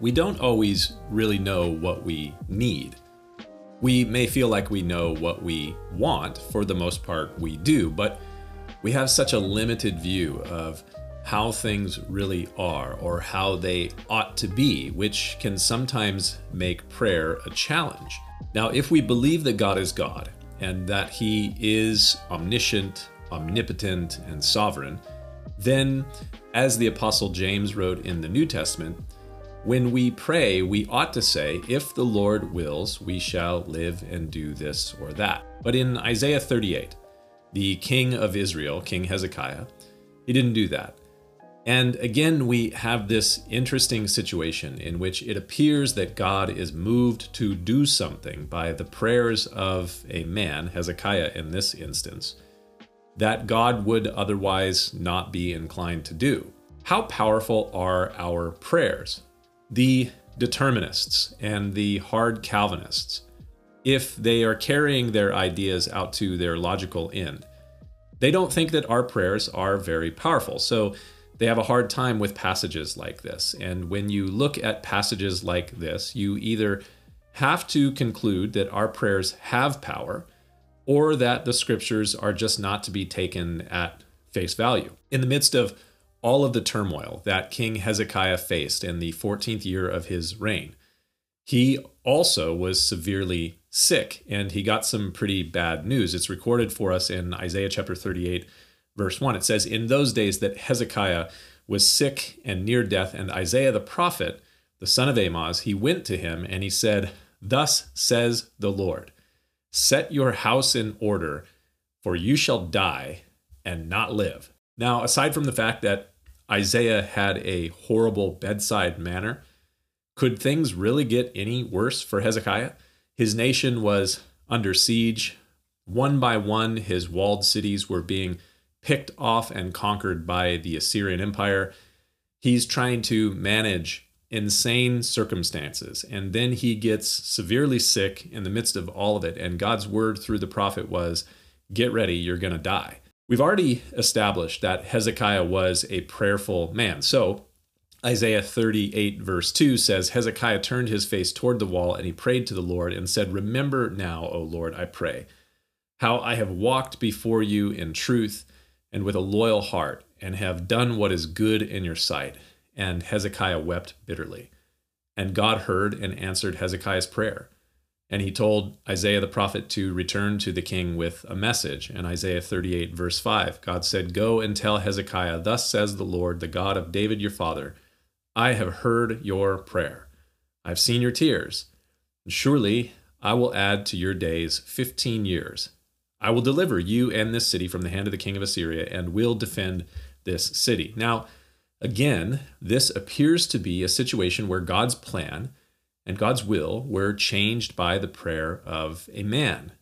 we don't always really know what we need. We may feel like we know what we want, for the most part, we do, but we have such a limited view of how things really are or how they ought to be, which can sometimes make prayer a challenge. Now, if we believe that God is God and that He is omniscient, omnipotent, and sovereign, then, as the Apostle James wrote in the New Testament, when we pray, we ought to say, If the Lord wills, we shall live and do this or that. But in Isaiah 38, the king of Israel, King Hezekiah, he didn't do that. And again, we have this interesting situation in which it appears that God is moved to do something by the prayers of a man, Hezekiah in this instance, that God would otherwise not be inclined to do. How powerful are our prayers? The determinists and the hard Calvinists, if they are carrying their ideas out to their logical end, they don't think that our prayers are very powerful. So they have a hard time with passages like this. And when you look at passages like this, you either have to conclude that our prayers have power or that the scriptures are just not to be taken at face value. In the midst of all of the turmoil that King Hezekiah faced in the 14th year of his reign. He also was severely sick and he got some pretty bad news. It's recorded for us in Isaiah chapter 38, verse 1. It says, In those days that Hezekiah was sick and near death, and Isaiah the prophet, the son of Amoz, he went to him and he said, Thus says the Lord, Set your house in order, for you shall die and not live. Now, aside from the fact that Isaiah had a horrible bedside manner. Could things really get any worse for Hezekiah? His nation was under siege. One by one, his walled cities were being picked off and conquered by the Assyrian Empire. He's trying to manage insane circumstances. And then he gets severely sick in the midst of all of it. And God's word through the prophet was, Get ready, you're going to die. We've already established that Hezekiah was a prayerful man. So, Isaiah 38, verse 2 says, Hezekiah turned his face toward the wall and he prayed to the Lord and said, Remember now, O Lord, I pray, how I have walked before you in truth and with a loyal heart and have done what is good in your sight. And Hezekiah wept bitterly. And God heard and answered Hezekiah's prayer. And he told Isaiah the prophet to return to the king with a message. In Isaiah 38, verse 5, God said, Go and tell Hezekiah, Thus says the Lord, the God of David your father, I have heard your prayer. I've seen your tears. And surely I will add to your days 15 years. I will deliver you and this city from the hand of the king of Assyria and will defend this city. Now, again, this appears to be a situation where God's plan and God's will were changed by the prayer of a man.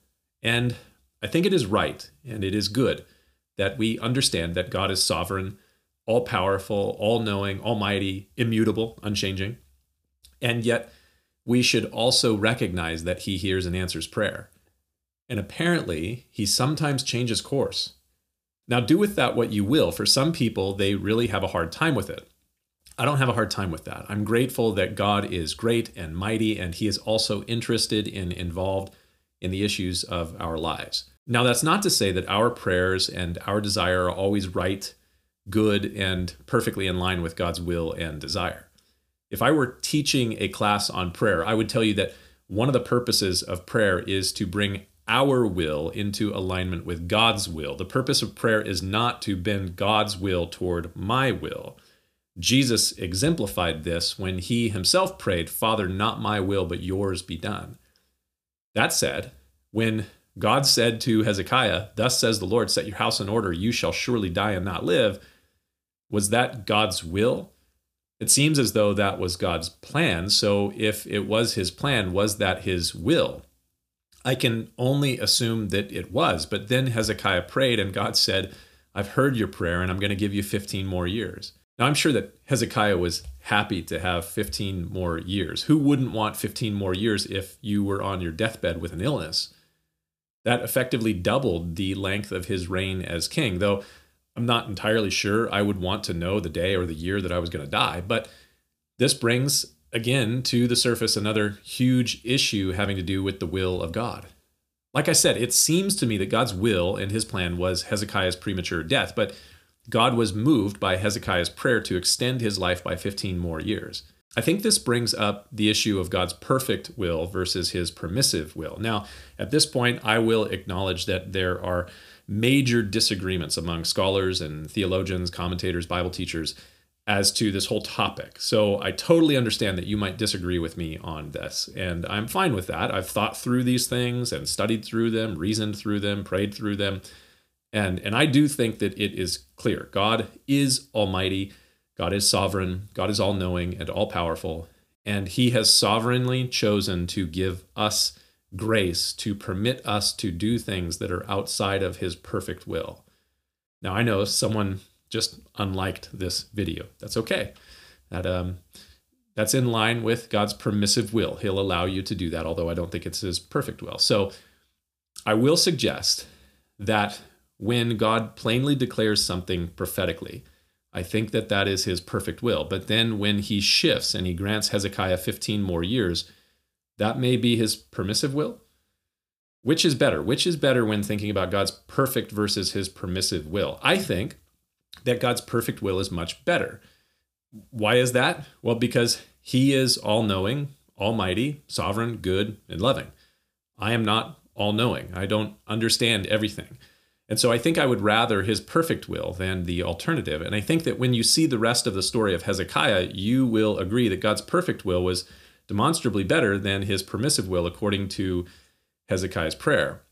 And I think it is right and it is good that we understand that God is sovereign, all powerful, all knowing, almighty, immutable, unchanging. And yet, we should also recognize that he hears and answers prayer. And apparently, he sometimes changes course. Now, do with that what you will. For some people, they really have a hard time with it. I don't have a hard time with that. I'm grateful that God is great and mighty, and He is also interested and involved in the issues of our lives. Now, that's not to say that our prayers and our desire are always right, good, and perfectly in line with God's will and desire. If I were teaching a class on prayer, I would tell you that one of the purposes of prayer is to bring our will into alignment with God's will. The purpose of prayer is not to bend God's will toward my will. Jesus exemplified this when he himself prayed, Father, not my will, but yours be done. That said, when God said to Hezekiah, Thus says the Lord, set your house in order, you shall surely die and not live, was that God's will? It seems as though that was God's plan. So if it was his plan, was that his will? I can only assume that it was. But then Hezekiah prayed, and God said, I've heard your prayer, and I'm going to give you 15 more years. Now, I'm sure that Hezekiah was happy to have 15 more years. Who wouldn't want 15 more years if you were on your deathbed with an illness? That effectively doubled the length of his reign as king, though I'm not entirely sure I would want to know the day or the year that I was going to die. But this brings again to the surface another huge issue having to do with the will of God. Like I said, it seems to me that God's will and his plan was Hezekiah's premature death, but God was moved by Hezekiah's prayer to extend his life by 15 more years. I think this brings up the issue of God's perfect will versus his permissive will. Now, at this point, I will acknowledge that there are major disagreements among scholars and theologians, commentators, Bible teachers as to this whole topic. So I totally understand that you might disagree with me on this, and I'm fine with that. I've thought through these things and studied through them, reasoned through them, prayed through them. And, and I do think that it is clear God is almighty, God is sovereign, God is all knowing and all powerful, and He has sovereignly chosen to give us grace to permit us to do things that are outside of His perfect will. Now, I know someone just unliked this video. That's okay. That um, that's in line with God's permissive will. He'll allow you to do that, although I don't think it's His perfect will. So, I will suggest that when God plainly declares something prophetically, I think that that is his perfect will. But then when he shifts and he grants Hezekiah 15 more years, that may be his permissive will. Which is better? Which is better when thinking about God's perfect versus his permissive will? I think that God's perfect will is much better. Why is that? Well, because he is all knowing, almighty, sovereign, good, and loving. I am not all knowing. I don't understand everything. And so I think I would rather his perfect will than the alternative. And I think that when you see the rest of the story of Hezekiah, you will agree that God's perfect will was demonstrably better than his permissive will, according to Hezekiah's prayer.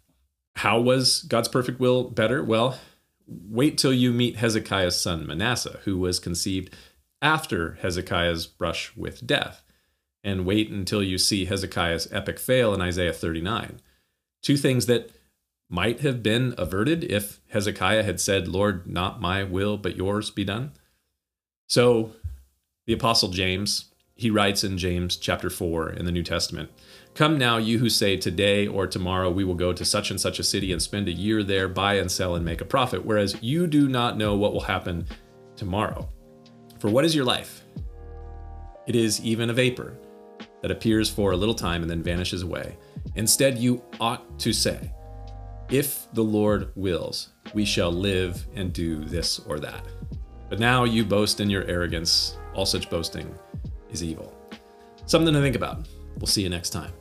How was God's perfect will better? Well, wait till you meet Hezekiah's son Manasseh, who was conceived after Hezekiah's brush with death. And wait until you see Hezekiah's epic fail in Isaiah 39. Two things that might have been averted if Hezekiah had said, Lord, not my will, but yours be done. So the Apostle James, he writes in James chapter 4 in the New Testament Come now, you who say, Today or tomorrow we will go to such and such a city and spend a year there, buy and sell and make a profit, whereas you do not know what will happen tomorrow. For what is your life? It is even a vapor that appears for a little time and then vanishes away. Instead, you ought to say, if the Lord wills, we shall live and do this or that. But now you boast in your arrogance. All such boasting is evil. Something to think about. We'll see you next time.